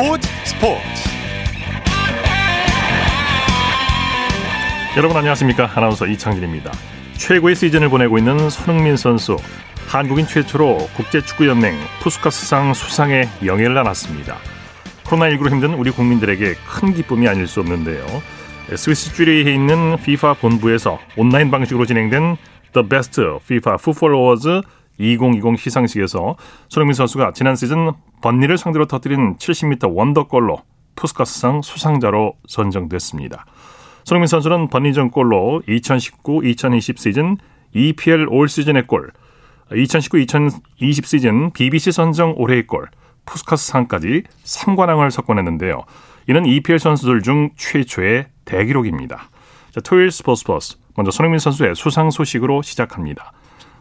스포츠 스포츠. 여러분 안녕하십니까? 아나운서 이창진입니다. 최고의 시즌을 보내고 있는 손흥민 선수. 한국인 최초로 국제축구연맹 푸스카스상 수상의 영예를 안았습니다. 코로나19로 힘든 우리 국민들에게 큰 기쁨이 아닐 수 없는데요. 스위스 쭈리히에 있는 FIFA 본부에서 온라인 방식으로 진행된 The Best FIFA Football Awards 2020 시상식에서 손흥민 선수가 지난 시즌 번니를 상대로 터뜨린 70m 원더골로 푸스카스상 수상자로 선정됐습니다. 손흥민 선수는 번니전 골로 2019-2020 시즌 EPL 올 시즌의 골, 2019-2020 시즌 BBC 선정 올해의 골, 푸스카스 상까지 3관왕을 석권했는데요. 이는 EPL 선수들 중 최초의 대기록입니다. 자, 토요일 스포츠 플러스 먼저 손흥민 선수의 수상 소식으로 시작합니다.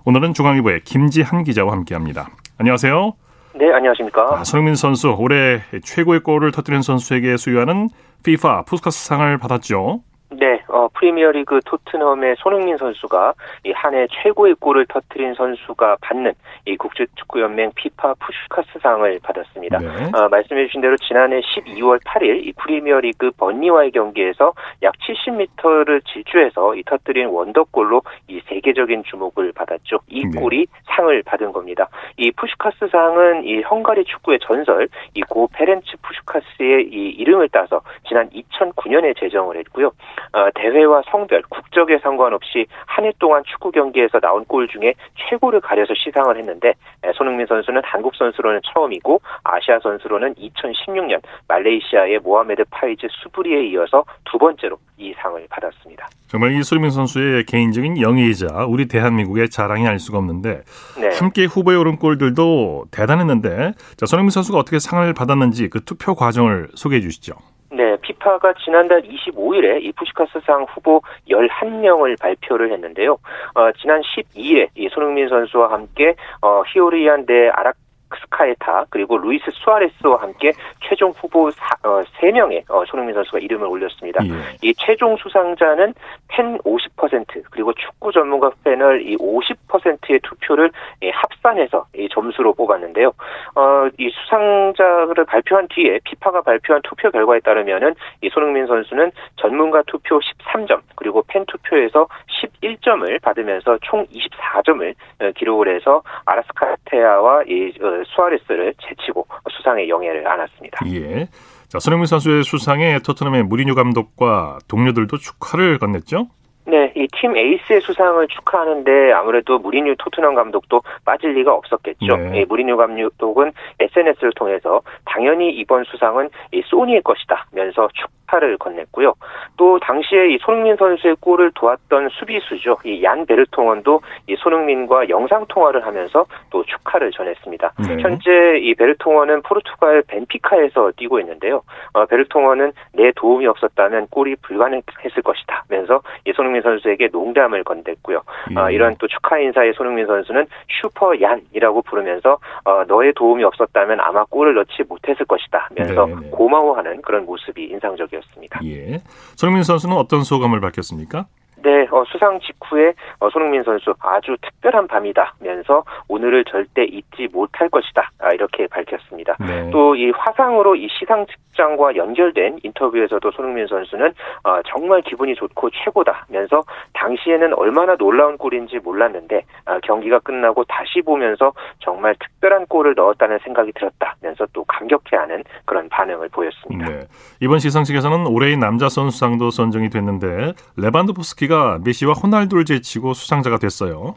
오늘은 중앙일보의 김지한 기자와 함께합니다. 안녕하세요. 네, 안녕하십니까. 아, 손흥민 선수 올해 최고의 골을 터뜨린 선수에게 수여하는 FIFA 푸스카스 상을 받았죠. 네, 어, 프리미어리그 토트넘의 손흥민 선수가 이 한 해 최고의 골을 터뜨린 선수가 받는 이 국제축구연맹 피파 푸시카스상을 받았습니다. 네. 어, 말씀해주신 대로 지난해 12월 8일 이 프리미어리그 번니와의 경기에서 약 70m를 질주해서 이 터뜨린 원더골로 이 세계적인 주목을 받았죠. 이 네. 골이 상을 받은 겁니다. 이 푸시카스상은 이 헝가리 축구의 전설 이 고 페렌츠 푸시카스의 이 이름을 따서 지난 2009년에 제정을 했고요. 어, 대회와 성별, 국적에 상관없이 한 해 동안 축구 경기에서 나온 골 중에 최고를 가려서 시상을 했는데 에, 손흥민 선수는 한국 선수로는 처음이고 아시아 선수로는 2016년 말레이시아의 모하메드 파이즈 수브리에 이어서 두 번째로 이 상을 받았습니다. 정말 이 손흥민 선수의 개인적인 영예이자 우리 대한민국의 자랑이 아닐 수가 없는데 네. 함께 후보에 오른 골들도 대단했는데 자, 손흥민 선수가 어떻게 상을 받았는지 그 투표 과정을 소개해 주시죠. 네, 피파가 지난달 25일에 이 푸시카스상 후보 11명을 발표를 했는데요. 어, 지난 12일에 이 손흥민 선수와 함께 어, 히오르히안 데 아라스카에타 그리고 루이스 수아레스와 함께 최종 후보 사, 어, 3명의 어, 손흥민 선수가 이름을 올렸습니다. 예. 이 최종 수상자는 팬 50% 그리고 축구 전문가 패널 이 50%의 투표를 이 합산해서 이 점수로 뽑았는데요. 어, 이 수상자를 발표한 뒤에 피파가 발표한 투표 결과에 따르면은 이 손흥민 선수는 전문가 투표 13점 그리고 팬 투표에서 11점을 받으면서 총 24점을 어, 기록을 해서 아라스카테아와 이 어, 수아레스를 제치고 수상의 영예를 안았습니다. 예. 자, 손흥민 선수의 수상에 토트넘의 무리뉴 감독과 동료들도 축하를 건넸죠. 네, 이 팀 에이스의 수상을 축하하는데 아무래도 무리뉴 토트넘 감독도 빠질 리가 없었겠죠. 네. 이 무리뉴 감독은 SNS를 통해서 당연히 이번 수상은 이 소니의 것이다면서 축하를 건넸고요. 또 당시에 이 손흥민 선수의 골을 도왔던 수비수죠. 이 얀 베르통원도 이 손흥민과 영상 통화를 하면서 또 축하를 전했습니다. 네. 현재 이 베르통원은 포르투갈 벤피카에서 뛰고 있는데요. 어, 베르통원은 내 도움이 없었다면 골이 불가능했을 것이다면서 이 손흥민 선수에게 농담을 건넸고요. 어, 예. 이런 또 축하 인사에 손흥민 선수는 슈퍼 얀이라고 부르면서 어, 너의 도움이 없었다면 아마 골을 넣지 못했을 것이다면서 네, 네. 고마워하는 그런 모습이 인상적이었습니다. 예. 손흥민 선수는 어떤 소감을 밝혔습니까? 네, 어, 수상 직후에 어, 손흥민 선수 아주 특별한 밤이다면서 오늘을 절대 잊지 못할 것이다 아, 이렇게 밝혔습니다. 네. 또이 화상으로 이 시상 측장과 연결된 인터뷰에서도 손흥민 선수는 어, 정말 기분이 좋고 최고다면서 당시에는 얼마나 놀라운 골인지 몰랐는데 아, 경기가 끝나고 다시 보면서 정말 특별한 골을 넣었다는 생각이 들었다면서 또 감격해하는 그런 반응을 보였습니다. 네. 이번 시상식에서는 올해의 남자 선수상도 선정이 됐는데 레반도프스키가 메시와 호날두를 제치고 수상자가 됐어요.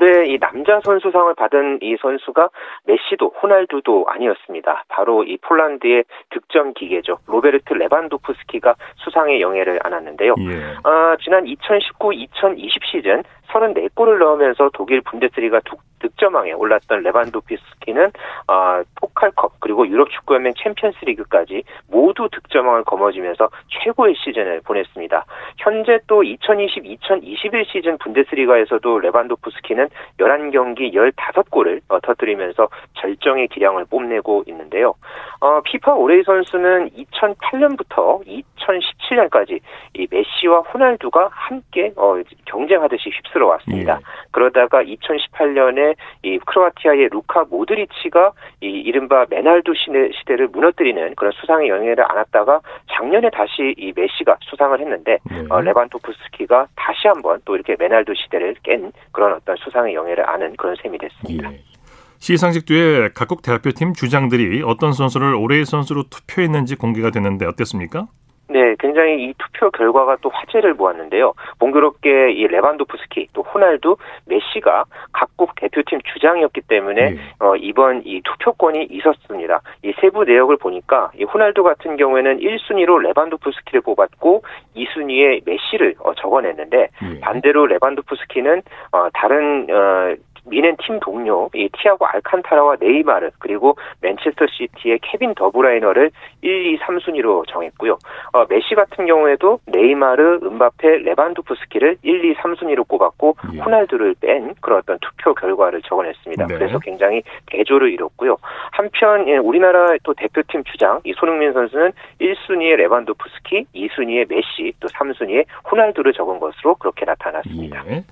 네, 올해 이 남자 선수상을 받은 이 선수가 메시도 호날두도 아니었습니다. 바로 이 폴란드의 득점 기계죠. 로베르트 레반도프스키가 수상의 영예를 안았는데요. 예. 아, 지난 2019-2020 시즌 34골을 넣으면서 독일 분데스리가 두- 득점왕에 올랐던 레반도프스키는 아, 포칼컵 그리고 유럽 축구연맹 챔피언스리그까지 모두 득점왕을 거머쥐면서 최고의 시즌을 보냈습니다. 현재 또 2020-2021 시즌 분데스리가에서도 레반도프스키는 11경기 15골을 어, 터뜨리면서 절정의 기량을 뽐내고 있는데요. 어, 피파 올해의 선수는 2008년부터 2017년까지 이 메시와 호날두가 함께 어, 경쟁하듯이 휩쓸어 왔습니다. 예. 그러다가 2018년에 이 크로아티아의 루카 모드리치가 이 이른바 시대, 시대를 무너뜨리는 그런 수상의 영예를 안았다가 작년에 다시 이 메시가 수상을 했는데 네. 어, 레반도프스키가 다시 한번 또 이렇게 메날도 시대를 깬 그런 어떤 수상의 영예를 아는 그런 셈이 됐습니다. 예. 시상식 뒤에 각국 대표팀 주장들이 어떤 선수를 올해의 선수로 투표했는지 공개가 됐는데 어땠습니까? 네, 굉장히 이 투표 결과가 또 화제를 모았는데요. 공교롭게 이 레반도프스키, 또 호날두, 메시가 각국 대표팀 주장이었기 때문에 네. 어, 이번 이 투표권이 있었습니다. 이 세부 내역을 보니까 이 호날두 같은 경우에는 1순위로 레반도프스키를 뽑았고 2순위에 메시를 어, 적어냈는데 네. 반대로 레반도프스키는 어, 다른 어, 뮌헨 팀 동료 이 티아고 알칸타라와 네이마르 그리고 맨체스터 시티의 케빈 더브라이너를 1, 2, 3순위로 정했고요. 어, 메시 같은 경우에도 네이마르, 음바페, 레반도프스키를 1, 2, 3순위로 꼽았고 예. 호날두를 뺀 그런 어떤 투표 결과를 적어냈습니다. 네. 그래서 굉장히 대조를 이뤘고요. 한편 예, 우리나라 또 대표팀 주장 이 손흥민 선수는 1순위에 레반도프스키, 2순위에 메시, 또 3순위에 호날두를 적은 것으로 그렇게 나타났습니다. 예.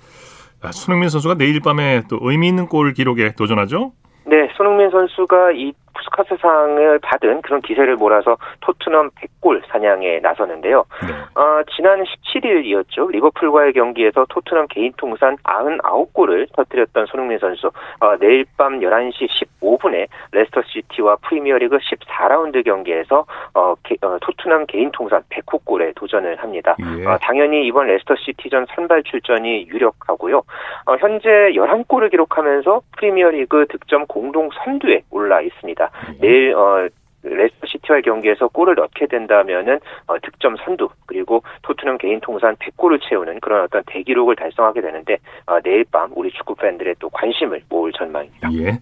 아, 손흥민 선수가 내일 밤에 또 의미 있는 골 기록에 도전하죠? 네, 손흥민 선수가 이 푸시카스상을 받은 그런 기세를 몰아서 토트넘 100골 사냥에 나서는데요. 네. 어, 지난 17일이었죠. 리버풀과의 경기에서 토트넘 개인 통산 99골을 터뜨렸던 손흥민 선수. 어, 내일 밤 11시 15분에 레스터 시티와 프리미어리그 14라운드 경기에서 어, 게, 어, 토트넘 개인 통산 100호 골에 도전을 합니다. 예. 어, 당연히 이번 레스터 시티전 선발 출전이 유력하고요. 어, 현재 11골을 기록하면서 프리미어리그 득점 공동 선두에 올라 있습니다. 네. 내일 어 레스터 시티와의 경기에서 골을 넣게 된다면은 어, 득점 선두 그리고 토트넘 개인 통산 100골을 채우는 그런 어떤 대기록을 달성하게 되는데 어, 내일 밤 우리 축구 팬들의 또 관심을 모을 전망입니다. 예.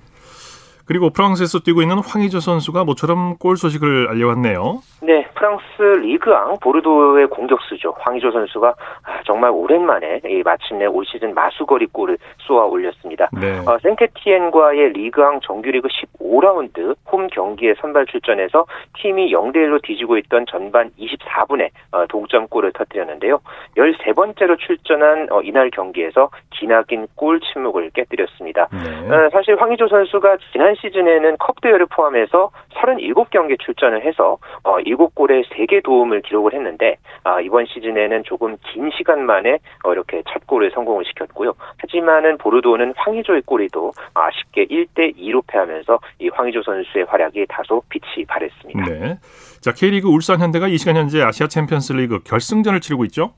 그리고 프랑스에서 뛰고 있는 황의조 선수가 모처럼 골 소식을 알려왔네요. 네, 프랑스 리그앙 보르도의 공격수죠. 황의조 선수가 아, 정말 오랜만에 마침내 올 시즌 마수걸이 골을 쏘아 올렸습니다. 네. 어, 생테티엔과의 리그앙 정규리그 15라운드 홈 경기에 선발 출전해서 팀이 0대 1로 뒤지고 있던 전반 24분에 어, 동점골을 터뜨렸는데요. 13번째로 출전한 어, 이날 경기에서 기나긴 골 침묵을 깨뜨렸습니다. 네. 어, 사실 황희조 선수가 지난 시즌에는 컵 대회를 포함해서 37경기 출전을 해서 어, 7골에 3개 도움을 기록을 했는데 아, 이번 시즌에는 조금 긴 시간 만에 어, 이렇게 첫 골을 성공을 시켰고요. 하지만은 보르도는 황의조의 골이도 아쉽게 1대 2로 패하면서 이 황의조 선수의 활약이 다소 빛이 발했습니다. 네. 자, K리그 울산 현대가 이 시간 현재 아시아 챔피언스 리그 결승전을 치르고 있죠?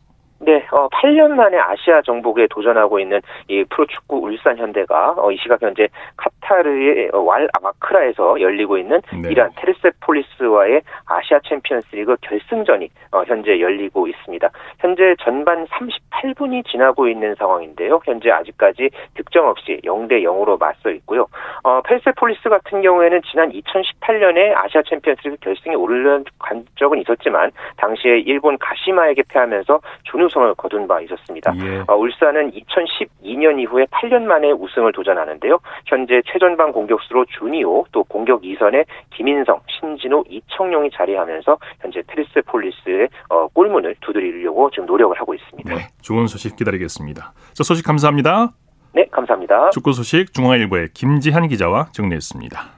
네, 어, 8년 만에 아시아 정복에 도전하고 있는 이 프로축구 울산 현대가 어, 이 시각 현재 카타르의 알 와크라에서 열리고 있는 네. 이란 페르세폴리스와의 아시아 챔피언스리그 결승전이 어, 현재 열리고 있습니다. 현재 전반 38분이 지나고 있는 상황인데요. 현재 아직까지 득점 없이 0대 0으로 맞서 있고요. 어, 페르세폴리스 같은 경우에는 지난 2018년에 아시아 챔피언스리그 결승에 올라간 적은 있었지만 당시에 일본 가시마에게 패하면서 준우 우승을 거둔 바 있었습니다. 예. 어, 울산은 2012년 이후에 8년 만에 우승을 도전하는데요. 현재 최전방 공격수로 주니오 또 공격 2선에 김인성, 신진호, 이청용이 자리하면서 현재 페르세폴리스의 어, 골문을 두드리려고 지금 노력을 하고 있습니다. 네, 좋은 소식 기다리겠습니다. 자, 소식 감사합니다. 네, 감사합니다. 축구 소식 중앙일보의 김지한 기자와 정리했습니다.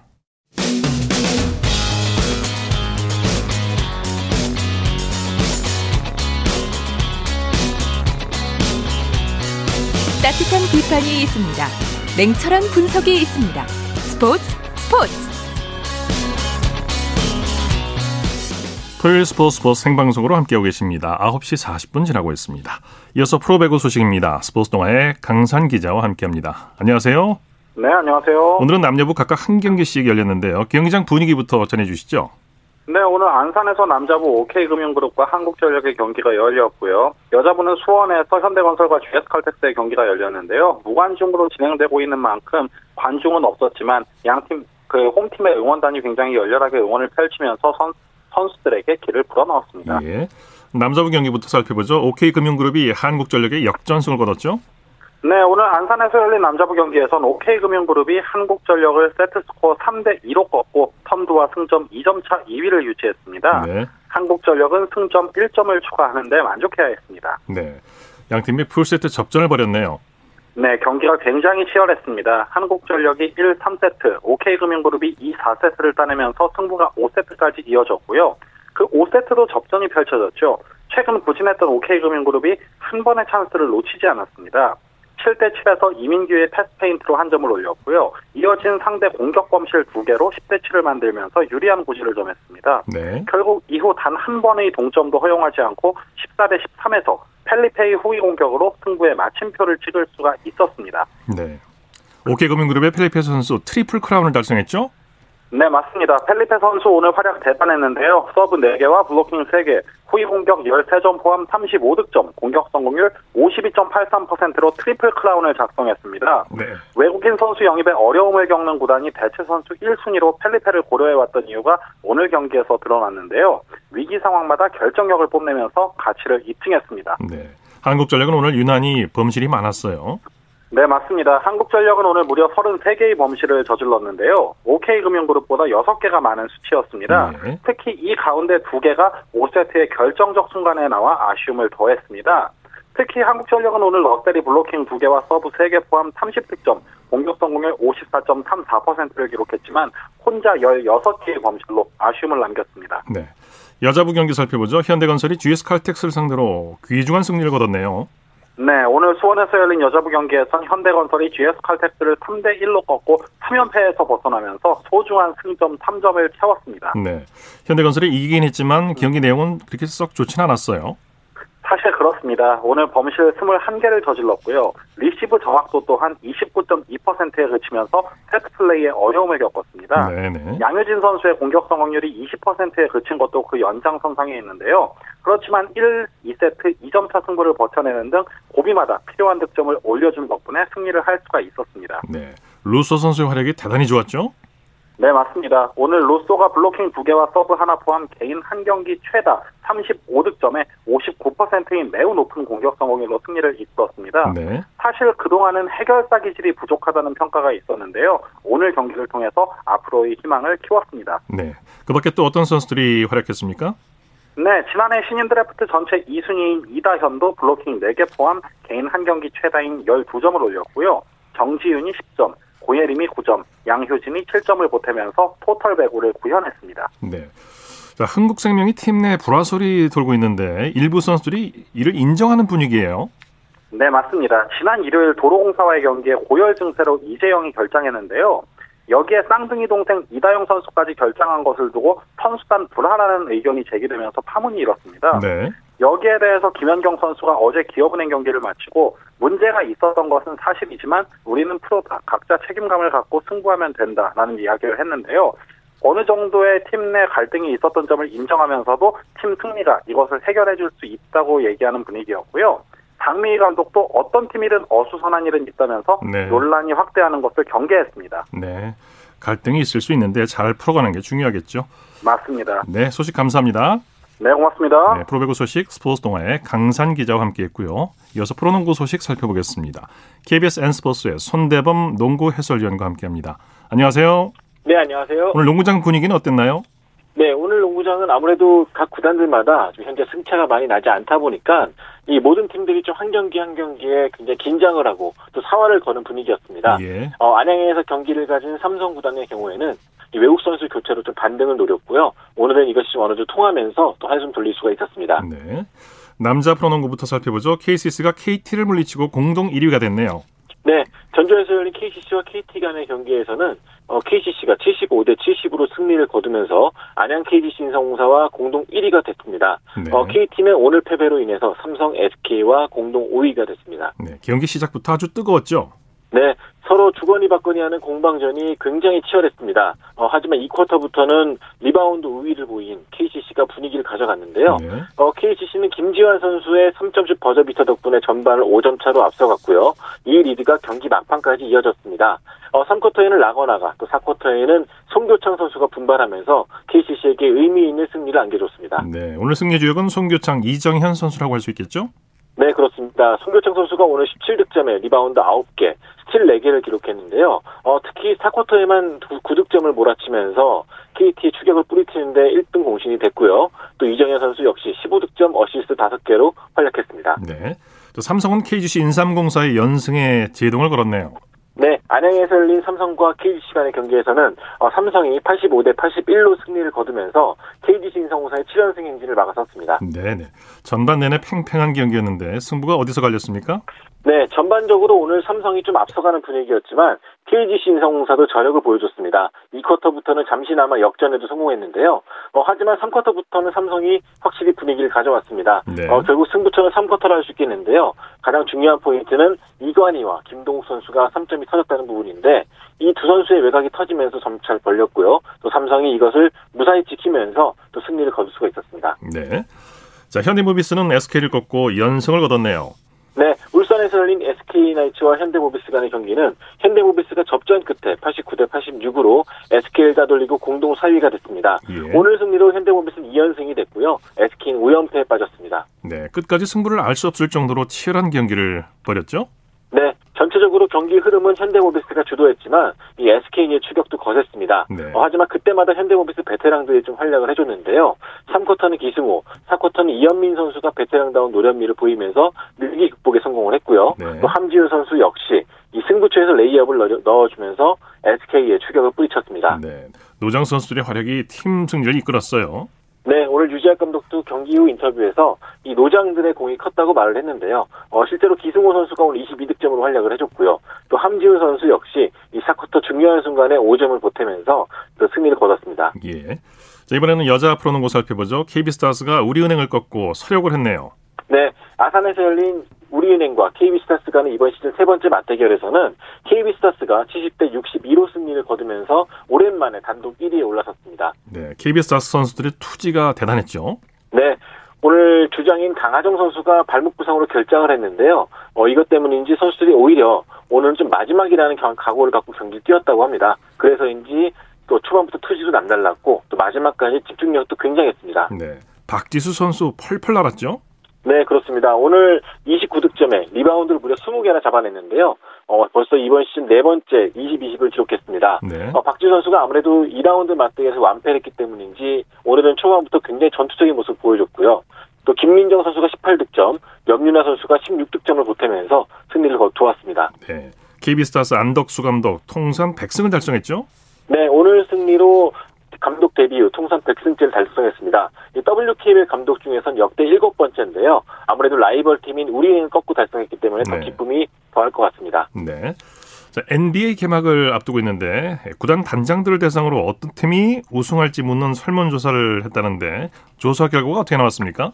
따뜻한 비판이 있습니다. 냉철한 분석이 있습니다. 스포츠 스포츠. 토요일 스포츠 스포츠 생방송으로 함께하고 계십니다. 9시 40분 지나고 있습니다. 이어서 프로배구 소식입니다. 스포츠 동아의 강산 기자와 함께합니다. 안녕하세요. 네, 안녕하세요. 오늘은 남녀부 각각 한 경기씩 열렸는데요. 경기장 분위기부터 전해주시죠. 네, 오늘 안산에서 남자부 OK금융그룹과 한국전력의 경기가 열렸고요. 여자부는 수원에서 현대건설과 GS칼텍스의 경기가 열렸는데요. 무관중으로 진행되고 있는 만큼 관중은 없었지만 양팀 그 홈팀의 응원단이 굉장히 열렬하게 응원을 펼치면서 선, 선수들에게 길을 불어넣었습니다. 예. 남자부 경기부터 살펴보죠. OK금융그룹이 한국전력의 역전승을 거뒀죠. 네, 오늘 안산에서 열린 남자부 경기에선 OK금융그룹이 한국전력을 세트스코어 3대 2로 꺾고 텀드와 승점 2점 차 2위를 유지했습니다. 네. 한국전력은 승점 1점을 추가하는데 만족해야 했습니다. 네, 양 팀이 풀세트 접전을 벌였네요. 네, 경기가 굉장히 치열했습니다. 한국전력이 1, 3세트, OK금융그룹이 2, 4세트를 따내면서 승부가 5세트까지 이어졌고요. 그 5세트도 접전이 펼쳐졌죠. 최근 부진했던 OK금융그룹이 한 번의 찬스를 놓치지 않았습니다. 7대 7에서 이민규의 패스 페인트로 한 점을 올렸고요. 이어진 상대 공격 범실 2개로 10대 7을 만들면서 유리한 고지를 점했습니다. 네. 결국 이후 단 한 번의 동점도 허용하지 않고 14대 13에서 펠리페의 후위 공격으로 승부의 마침표를 찍을 수가 있었습니다. 네. OK금융그룹의 펠리페 선수 트리플 크라운을 달성했죠? 네, 맞습니다. 펠리페 선수 오늘 활약 대단했는데요. 서브 4개와 블로킹 3개, 후위 공격 13점 포함 35득점, 공격 성공률 52.83%로 트리플 크라운을 작성했습니다. 네. 외국인 선수 영입에 어려움을 겪는 구단이 대체 선수 1순위로 펠리페를 고려해왔던 이유가 오늘 경기에서 드러났는데요. 위기 상황마다 결정력을 뽐내면서 가치를 입증했습니다. 네. 한국전력은 오늘 유난히 범실이 많았어요. 네, 맞습니다. 한국전력은 오늘 무려 33개의 범실을 저질렀는데요. OK금융그룹보다 6개가 많은 수치였습니다. 네. 특히 이 가운데 2개가 5세트의 결정적 순간에 나와 아쉬움을 더했습니다. 특히 한국전력은 오늘 럭데리 블로킹 2개와 서브 3개 포함 30득점, 공격 성공률 54.34%를 기록했지만 혼자 16개의 범실로 아쉬움을 남겼습니다. 네. 여자부 경기 살펴보죠. 현대건설이 GS 칼텍스를 상대로 귀중한 승리를 거뒀네요. 네, 오늘 수원에서 열린 여자부 경기에선 현대건설이 GS칼텍스를 3대 1로 꺾고 3연패에서 벗어나면서 소중한 승점 3점을 채웠습니다. 네. 현대건설이 이기긴 했지만 경기 내용은 그렇게 썩 좋진 않았어요. 사실 그렇습니다. 오늘 범실 21개를 저질렀고요. 리시브 정확도 또한 29.2%에 그치면서 세트 플레이에 어려움을 겪었습니다. 네네. 양효진 선수의 공격 성공률이 20%에 그친 것도 그 연장선상에 있는데요. 그렇지만 1, 2세트 2점 차 승부를 버텨내는 등 고비마다 필요한 득점을 올려준 덕분에 승리를 할 수가 있었습니다. 네. 루소 선수의 활약이 대단히 좋았죠? 네, 맞습니다. 오늘 루소가 블로킹 2개와 서브 하나 포함 개인 한 경기 최다 35득점에 59%인 매우 높은 공격 성공률로 승리를 이끌었습니다. 네. 사실 그동안은 해결사 기질이 부족하다는 평가가 있었는데요. 오늘 경기를 통해서 앞으로의 희망을 키웠습니다. 네. 그 밖에 또 어떤 선수들이 활약했습니까? 네, 지난해 신인 드래프트 전체 2순위인 이다현도 블로킹 4개 포함 개인 한 경기 최다인 12점을 올렸고요. 정지윤이 10점, 고예림이 9점, 양효진이 7점을 보태면서 토탈 배구를 구현했습니다. 네. 자, 한국생명이 팀 내 불화설이 돌고 있는데 일부 선수들이 이를 인정하는 분위기예요. 네, 맞습니다. 지난 일요일 도로공사와의 경기에 고열 증세로 이재영이 결장했는데요. 여기에 쌍둥이 동생 이다영 선수까지 결장한 것을 두고 선수단 불화라는 의견이 제기되면서 파문이 일었습니다. 네. 여기에 대해서 김연경 선수가 어제 기업은행 경기를 마치고 문제가 있었던 것은 사실이지만 우리는 프로다. 각자 책임감을 갖고 승부하면 된다라는 이야기를 했는데요. 어느 정도의 팀 내 갈등이 있었던 점을 인정하면서도 팀 승리가 이것을 해결해 줄 수 있다고 얘기하는 분위기였고요. 장미희 감독도 어떤 팀이든 어수선한 일은 있다면서 네. 논란이 확대하는 것을 경계했습니다. 네. 갈등이 있을 수 있는데 잘 풀어가는 게 중요하겠죠. 맞습니다. 네, 소식 감사합니다. 네, 고맙습니다. 네, 프로배구 소식 스포츠 동아의 강산 기자와 함께했고요. 이어서 프로농구 소식 살펴보겠습니다. KBS N스포츠의 손대범 농구 해설위원과 함께합니다. 안녕하세요. 네, 안녕하세요. 오늘 농구장 분위기는 어땠나요? 네, 오늘 농구장은 아무래도 각 구단들마다 좀 현재 승차가 많이 나지 않다 보니까 이 모든 팀들이 좀 한 경기 한 경기에 굉장히 긴장을 하고 또 사활을 거는 분위기였습니다. 예. 어, 안양에서 경기를 가진 삼성 구단의 경우에는 이 외국 선수 교체로 좀 반등을 노렸고요. 오늘은 이것이 좀 어느 정도 통하면서 또 한숨 돌릴 수가 있었습니다. 네. 남자 프로농구부터 살펴보죠. KCC가 KT를 물리치고 공동 1위가 됐네요. 네, 전주에서 열린 KCC와 KT 간의 경기에서는 어, KCC가 75대 70으로 승리를 거두면서 안양 KGC 인성공사와 공동 1위가 됐습니다. 네. 어, KT는 오늘 패배로 인해서 삼성 SK와 공동 5위가 됐습니다. 네. 경기 시작부터 아주 뜨거웠죠. 네, 서로 주거니 받거니 하는 공방전이 굉장히 치열했습니다. 어, 하지만 2쿼터부터는 리바운드 우위를 보인 KCC가 분위기를 가져갔는데요. 네. 어, KCC는 김지완 선수의 3점슛 버저비터 덕분에 전반을 5점 차로 앞서갔고요. 이 리드가 경기 막판까지 이어졌습니다. 어, 3쿼터에는 라건아가 또 4쿼터에는 송교창 선수가 분발하면서 KCC에게 의미 있는 승리를 안겨줬습니다. 네. 오늘 승리 주역은 송교창, 이정현 선수라고 할 수 있겠죠? 네, 그렇습니다. 송교창 선수가 오늘 17득점에 리바운드 9개, 스틸 4개를 기록했는데요. 어, 특히 4쿼터에만 9득점을 몰아치면서 KT의 추격을 뿌리치는데 1등 공신이 됐고요. 또 이정현 선수 역시 15득점, 어시스트 5개로 활약했습니다. 네. 또 삼성은 KGC 인삼공사의 연승에 제동을 걸었네요. 네, 안양에서 열린 삼성과 KGC 간의 경기에서는 어, 삼성이 85대 81로 승리를 거두면서 KGC 인삼공사의 7연승 행진을 막아섰습니다. 네 네. 전반 내내 팽팽한 경기였는데 승부가 어디서 갈렸습니까? 네, 전반적으로 오늘 삼성이 좀 앞서가는 분위기였지만 KGC 인삼공사도 저력을 보여줬습니다. 2쿼터부터는 잠시나마 역전에도 성공했는데요. 어, 하지만 3쿼터부터는 삼성이 확실히 분위기를 가져왔습니다. 네. 어, 결국 승부처는 3쿼터를 할수 있겠는데요. 가장 중요한 포인트는 이관희와 김동욱 선수가 3점이 터졌다는 부분인데 이 두 선수의 외곽이 터지면서 점차를 벌렸고요. 또 삼성이 이것을 무사히 지키면서 또 승리를 거둘 수가 있었습니다. 네. 자, 현대모비스는 SK를 꺾고 연승을 거뒀네요. 네, 울산에서 열린 SK나이츠와 현대모비스 간의 경기는 현대모비스가 접전 끝에 89대 86으로 SK를 따돌리고 공동 4위가 됐습니다. 예. 오늘 승리로 현대모비스는 2연승이 됐고요. SK는 5연패에 빠졌습니다. 네, 끝까지 승부를 알 수 없을 정도로 치열한 경기를 벌였죠. 네, 전체적으로 경기 흐름은 현대모비스가 주도했지만 이 SK의 추격도 거셌습니다. 네. 어, 하지만 그때마다 현대모비스 베테랑들이 좀 활약을 해줬는데요. 3쿼터는 기승호, 4쿼터는 이현민 선수가 베테랑다운 노련미를 보이면서 위기 극복에 성공을 했고요. 네. 또 함지훈 선수 역시 이 승부처에서 레이업을 넣어- 넣어주면서 SK의 추격을 뿌리쳤습니다. 네. 노장 선수들의 활약이 팀 승리를 이끌었어요. 네, 오늘 유재학 감독도 경기 후 인터뷰에서 이 노장들의 공이 컸다고 말을 했는데요. 어, 실제로 기승호 선수가 오늘 22득점으로 활약을 해줬고요. 또 함지훈 선수 역시 이 4쿼터 중요한 순간에 5점을 보태면서 또 승리를 거뒀습니다. 예. 자, 이번에는 여자 프로농구 살펴보죠. KB스타즈가 우리은행을 꺾고 서력을 했네요. 네, 아산에서 열린 우리은행과 KB스타스 간의 이번 시즌 세 번째 맞대결에서는 KB스타스가 70대 62로 승리를 거두면서 오랜만에 단독 1위에 올라섰습니다. 네. KB스타즈 선수들의 투지가 대단했죠. 네. 오늘 주장인 강아정 선수가 발목 부상으로 결장을 했는데요. 어, 이것 때문인지 선수들이 오히려 오늘은 좀 마지막이라는 경- 각오를 갖고 경기를 뛰었다고 합니다. 그래서인지 또 초반부터 투지도 남달랐고 또 마지막까지 집중력도 굉장했습니다. 네. 박지수 선수 펄펄 날았죠. 네, 그렇습니다. 오늘 29득점에 리바운드를 무려 20개나 잡아냈는데요. 어, 벌써 이번 시즌 네 번째 20, 20을 기록했습니다. 네. 어, 박지수 선수가 아무래도 2라운드 맞대결에서 완패를 했기 때문인지 오늘은 초반부터 굉장히 전투적인 모습을 보여줬고요. 또 김민정 선수가 18득점, 염윤아 선수가 16득점을 보태면서 승리를 거두었습니다. 네. KB스타즈 안덕수 감독 통산 100승을 달성했죠. 네, 오늘 승리로 감독 데뷔 후 통산 100승째를 달성했습니다. 이 WKBL 감독 중에선 역대 일곱 번째인데요. 아무래도 라이벌 팀인 우리는 꺾고 달성했기 때문에 더 네. 기쁨이 더할 것 같습니다. 네. 자, NBA 개막을 앞두고 있는데 구단 단장들을 대상으로 어떤 팀이 우승할지 묻는 설문조사를 했다는데 조사 결과가 어떻게 나왔습니까?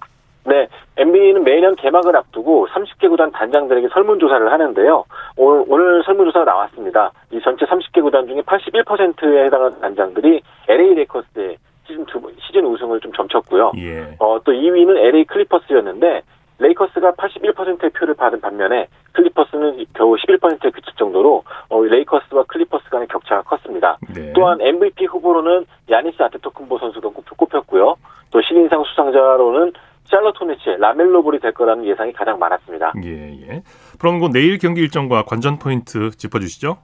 네, NBA는 매년 개막을 앞두고 30개 구단 단장들에게 설문조사를 하는데요. 오늘, 오늘 설문조사가 나왔습니다. 이 전체 30개 구단 중에 81%에 해당하는 단장들이 LA 레이커스의 시즌 두, 시즌 우승을 좀 점쳤고요. 예. 어, 또 2위는 LA 클리퍼스였는데 레이커스가 81%의 표를 받은 반면에 클리퍼스는 겨우 11%에 그칠 정도로 어, 레이커스와 클리퍼스 간의 격차가 컸습니다. 네. 또한 MVP 후보로는 야니스 아데토쿤보 선수가 꼽- 꼽혔고요. 또 신인상 수상자로는 샬럿 호네츠의 라멜로 볼이 될 거라는 예상이 가장 많았습니다. 예, 예. 프로농구 내일 경기 일정과 관전 포인트 짚어주시죠.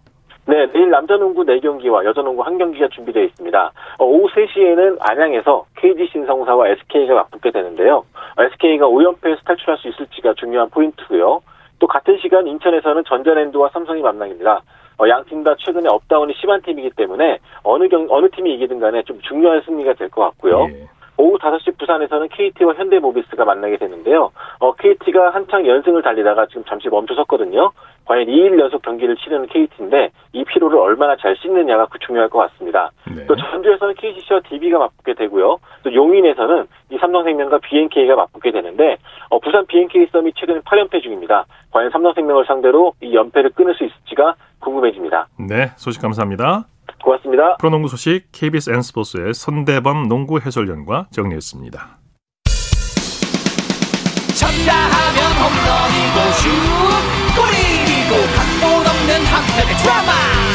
네, 내일 남자농구 4경기와 여자농구 1경기가 준비되어 있습니다. 어, 오후 3시에는 안양에서 KGC 인삼공사와 SK가 맞붙게 되는데요. SK가 5연패에서 탈출할 수 있을지가 중요한 포인트고요. 또 같은 시간 인천에서는 전자랜드와 삼성이 만납니다. 어, 양팀 다 최근에 업다운이 심한 팀이기 때문에 어느 경, 어느 팀이 이기든 간에 좀 중요한 승리가 될 것 같고요. 예. 오후 5시 부산에서는 KT와 현대모비스가 만나게 되는데요. 어, KT가 한창 연승을 달리다가 지금 잠시 멈춰섰거든요. 과연 2일 연속 경기를 치르는 KT인데 이 피로를 얼마나 잘 씻느냐가 그 중요할 것 같습니다. 네. 또 전주에서는 KCC와 DB가 맞붙게 되고요. 또 용인에서는 이 삼성생명과 BNK가 맞붙게 되는데 어, 부산 BNK 썸이 최근 8연패 중입니다. 과연 삼성생명을 상대로 이 연패를 끊을 수 있을지가 궁금해집니다. 네, 소식 감사합니다. 고맙습니다. 프로농구 소식 KBS N스포츠의 손대범 농구 해설위원과 정리했습니다. 쳤다 하면 홈런이고 슛 골이고 각본 없는 한편의 드라마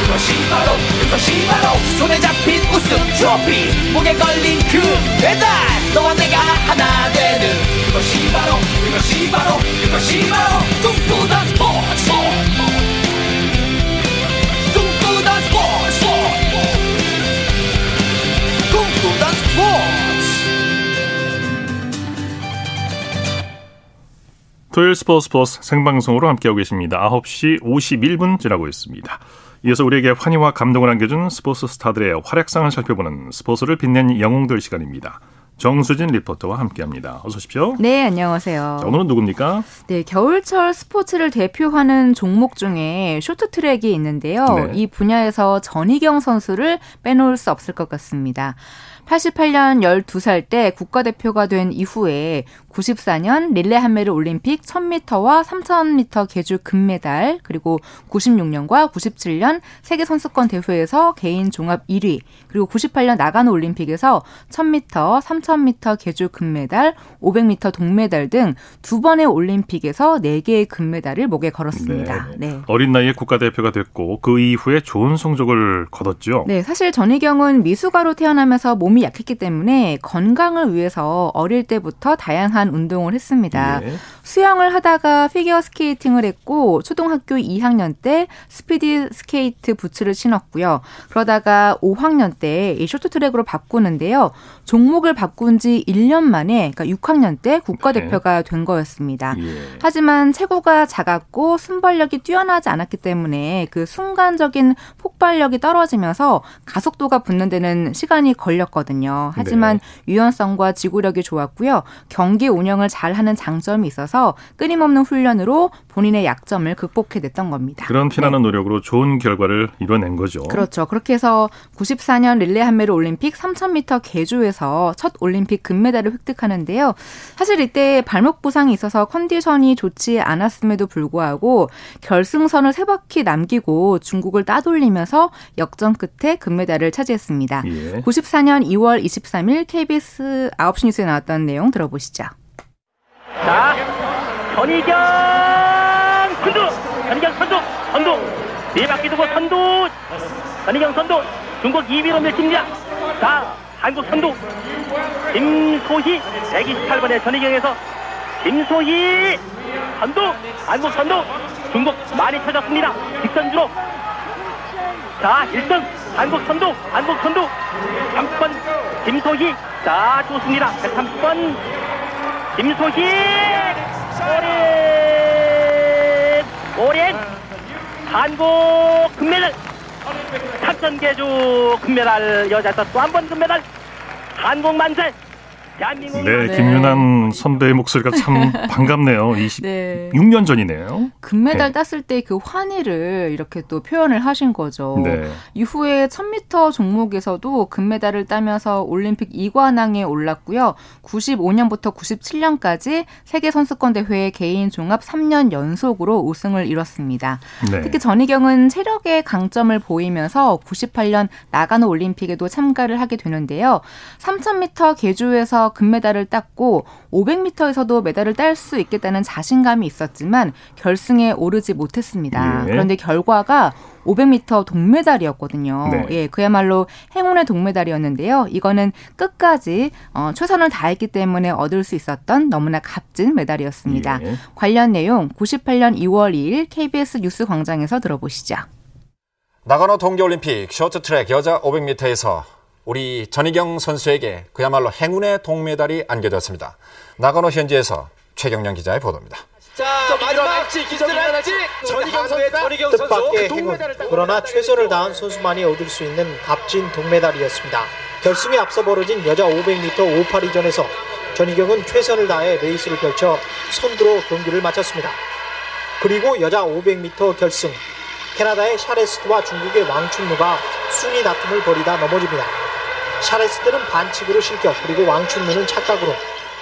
그것이 바로 그것이 바로 손에 잡힌 우승 트로피 목에 걸린 그 배달 너와 내가 하나 되는 그것이 바로 그것이 바로 그것이 바로 꿈꾸던 스포츠 토요일 스포츠 플러스 생방송으로 함께하고 계십니다. 9시 51분 지나고 있습니다. 이어서 우리에게 환희와 감동을 안겨준 스포츠 스타들의 활약상을 살펴보는 스포츠를 빛낸 영웅들 시간입니다. 정수진 리포터와 함께합니다. 어서 오십시오. 네, 안녕하세요. 자, 오늘은 누굽니까? 네, 겨울철 스포츠를 대표하는 종목 중에 쇼트트랙이 있는데요. 네. 이 분야에서 전희경 선수를 빼놓을 수 없을 것 같습니다. 88년 12살 때 국가대표가 된 이후에 94년 릴레 한메르 올림픽 1000m와 3000m 계주 금메달, 그리고 96년과 97년 세계 선수권 대회에서 개인 종합 1위, 그리고 98년 나가노 올림픽에서 1000m, 3000m 계주 금메달, 500m 동메달 등 두 번의 올림픽에서 4개의 금메달을 목에 걸었습니다. 네. 네. 어린 나이에 국가대표가 됐고 그 이후에 좋은 성적을 거뒀죠. 네, 사실 전이경은 미숙아로 태어나면서 몸이 약했기 때문에 건강을 위해서 어릴 때부터 다양한 운동을 했습니다. 예. 수영을 하다가 피겨 스케이팅을 했고 초등학교 2학년 때 스피드 스케이트 부츠를 신었고요. 그러다가 5학년 때이 쇼트트랙으로 바꾸는데요. 종목을 바꾼 지 1년 만에 그러니까 6학년 때 국가대표가 된 거였습니다. 예. 하지만 체구가 작았고 순발력이 뛰어나지 않았기 때문에 그 순간적인 폭발력이 떨어지면서 가속도가 붙는 데는 시간이 걸렸거든요. 하지만 유연성과 지구력이 좋았고요. 경기 운영을 잘하는 장점이 있어서 끊임없는 훈련으로 본인의 약점을 극복해냈던 겁니다. 그런 피나는 노력으로 좋은 결과를 이뤄낸 거죠. 그렇죠. 그렇게 해서 94년 릴레 한메르 올림픽 3000m 계주에서 첫 올림픽 금메달을 획득하는데요. 사실 이때 발목 부상이 있어서 컨디션이 좋지 않았음에도 불구하고 결승선을 세 바퀴 남기고 중국을 따돌리면서 역전 끝에 금메달을 차지했습니다. 예. 94년 2월 23일 KBS 9시 뉴스에 나왔던 내용 들어보시죠. 자, 전희경 선두, 전희경 선두, 선두, 네 바퀴 두고 선두, 전희경 선두, 중국 2위로 밀칩니다. 자, 한국 선두, 김소희, 128번의 전희경에서 김소희, 선두, 한국 선두, 중국 많이 쳐졌습니다. 뒷선주로. 자, 1등, 한국 선두, 한국 선두, 3번, 김소희, 자, 좋습니다. 103번, 김소희. 오린 오린 한국 금메달. 탁전계주 금메달 여자에서 또한 번 금메달. 한국 만세 네, 네. 김윤환 선배의 목소리가 참 반갑네요. 26년 네. 전이네요. 금메달 네. 땄을 때 그 환희를 이렇게 또 표현을 하신 거죠. 네. 이후에 1000m 종목에서도 금메달을 따면서 올림픽 2관왕에 올랐고요. 95년부터 97년까지 세계 선수권 대회 개인 종합 3년 연속으로 우승을 이뤘습니다. 네. 특히 전희경은 체력의 강점을 보이면서 98년 나가노 올림픽에도 참가를 하게 되는데요. 3000m 계주에서 금메달을 땄고 500m에서도 메달을 딸 수 있겠다는 자신감이 있었지만 결승에 오르지 못했습니다. 예. 그런데 결과가 500m 동메달이었거든요. 네. 예, 그야말로 행운의 동메달이었는데요. 이거는 끝까지 어, 최선을 다했기 때문에 얻을 수 있었던 너무나 값진 메달이었습니다. 예. 관련 내용 98년 2월 2일 KBS 뉴스 광장에서 들어보시죠. 나가노 동계올림픽 쇼트트랙 여자 500m에서 우리 전희경 선수에게 그야말로 행운의 동메달이 안겨졌습니다. 나가노 현지에서 최경련 기자의 보도입니다. 자, 마지막 기절할지 전희경 선수, 전희경 선수 뜻밖의 그 행운. 동메달을 따고 그러나 최선을 다한 선수만이 얻을 수 있는 값진 동메달이었습니다. 결승에 앞서 벌어진 여자 500m 5, 8위전에서 전이경은 최선을 다해 레이스를 펼쳐 선두로 경기를 마쳤습니다. 그리고 여자 500m 결승 캐나다의 샤레스트와 중국의 왕춘루가 순위 다툼을 벌이다 넘어집니다. 샤레스트는 반칙으로 실격 그리고 왕춘루는 착각으로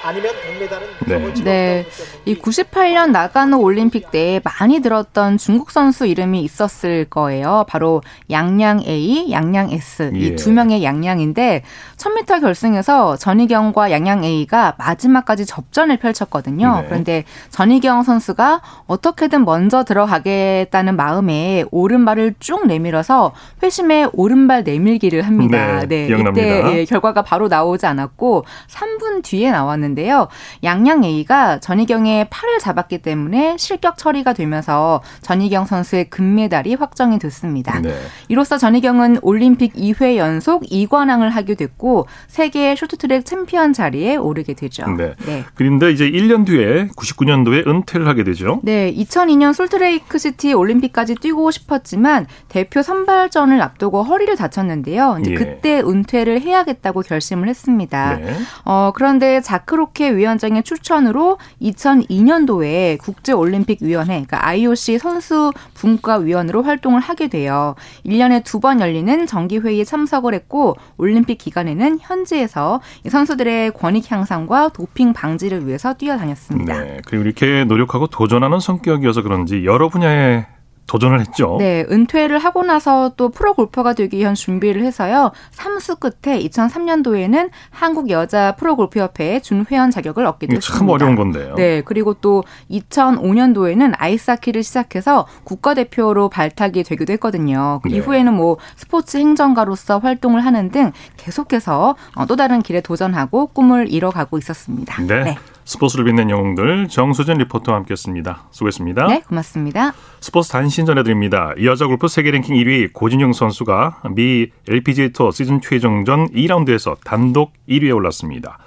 아니면 동메달은 네. 네. 이 98년 나가노 올림픽 때 많이 들었던 중국 선수 이름이 있었을 거예요. 바로 양양 A, 양양 S 예. 이두 명의 양양인데 1000m 결승에서 전희경과 양양 A가 마지막까지 접전을 펼쳤거든요. 네. 그런데 전희경 선수가 어떻게든 먼저 들어가겠다는 마음에 오른발을 쭉 내밀어서 회심의 오른발 내밀기를 합니다. 네, 기억납니다. 이때 예, 결과가 바로 나오지 않았고 3분 뒤에 나왔는데요. 있었는데요. 양양 A가 전희경의 팔을 잡았기 때문에 실격 처리가 되면서 전희경 선수의 금메달이 확정이 됐습니다. 네. 이로써 전이경은 올림픽 2회 연속 2관왕을 하게 됐고 세계 쇼트트랙 챔피언 자리에 오르게 되죠. 네. 네. 그런데 이제 1년 뒤에 99년도에 은퇴를 하게 되죠. 네, 2002년 솔트레이크 시티 올림픽까지 뛰고 싶었지만 대표 선발전을 앞두고 허리를 다쳤는데요. 이제 예. 그때 은퇴를 해야겠다고 결심을 했습니다. 네. 어, 그런데 자크 로게 위원장의 추천으로 2002년도에 국제올림픽위원회, 그러니까 IOC 선수 분과위원으로 활동을 하게 돼요. 1년에 두 번 열리는 정기회의에 참석을 했고 올림픽 기간에는 현지에서 선수들의 권익 향상과 도핑 방지를 위해서 뛰어다녔습니다. 네, 그리고 이렇게 노력하고 도전하는 성격이어서 그런지 여러 분야에 도전을 했죠. 네, 은퇴를 하고 나서 또 프로 골퍼가 되기 위한 준비를 해서요. 삼수 끝에 2003년도에는 한국 여자 프로 골프 협회의 준회원 자격을 얻게 됐습니다. 참 어려운 건데요. 네, 그리고 또 2005년도에는 아이스하키를 시작해서 국가대표로 발탁이 되기도 했거든요. 그 네. 이후에는 뭐 스포츠 행정가로서 활동을 하는 등 계속해서 어, 또 다른 길에 도전하고 꿈을 이뤄가고 있었습니다. 네. 네. 스포츠를 빛낸 영웅들 정수진 리포터와 함께했습니다. 수고했습니다. 네, 고맙습니다. 스포츠 단신 전해드립니다. 여자 골프 세계 랭킹 1위 고진영 선수가 미 LPGA 투어 시즌 최종전 2라운드에서 단독 1위에 올랐습니다.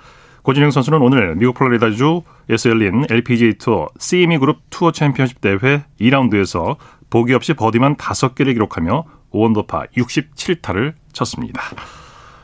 고진영 선수는 오늘 미국 플로리다주에서 열린 LPGA 투어 CME 그룹 투어 챔피언십 대회 2라운드에서 보기 없이 버디만 5개를 기록하며 5언더파 67타를 쳤습니다.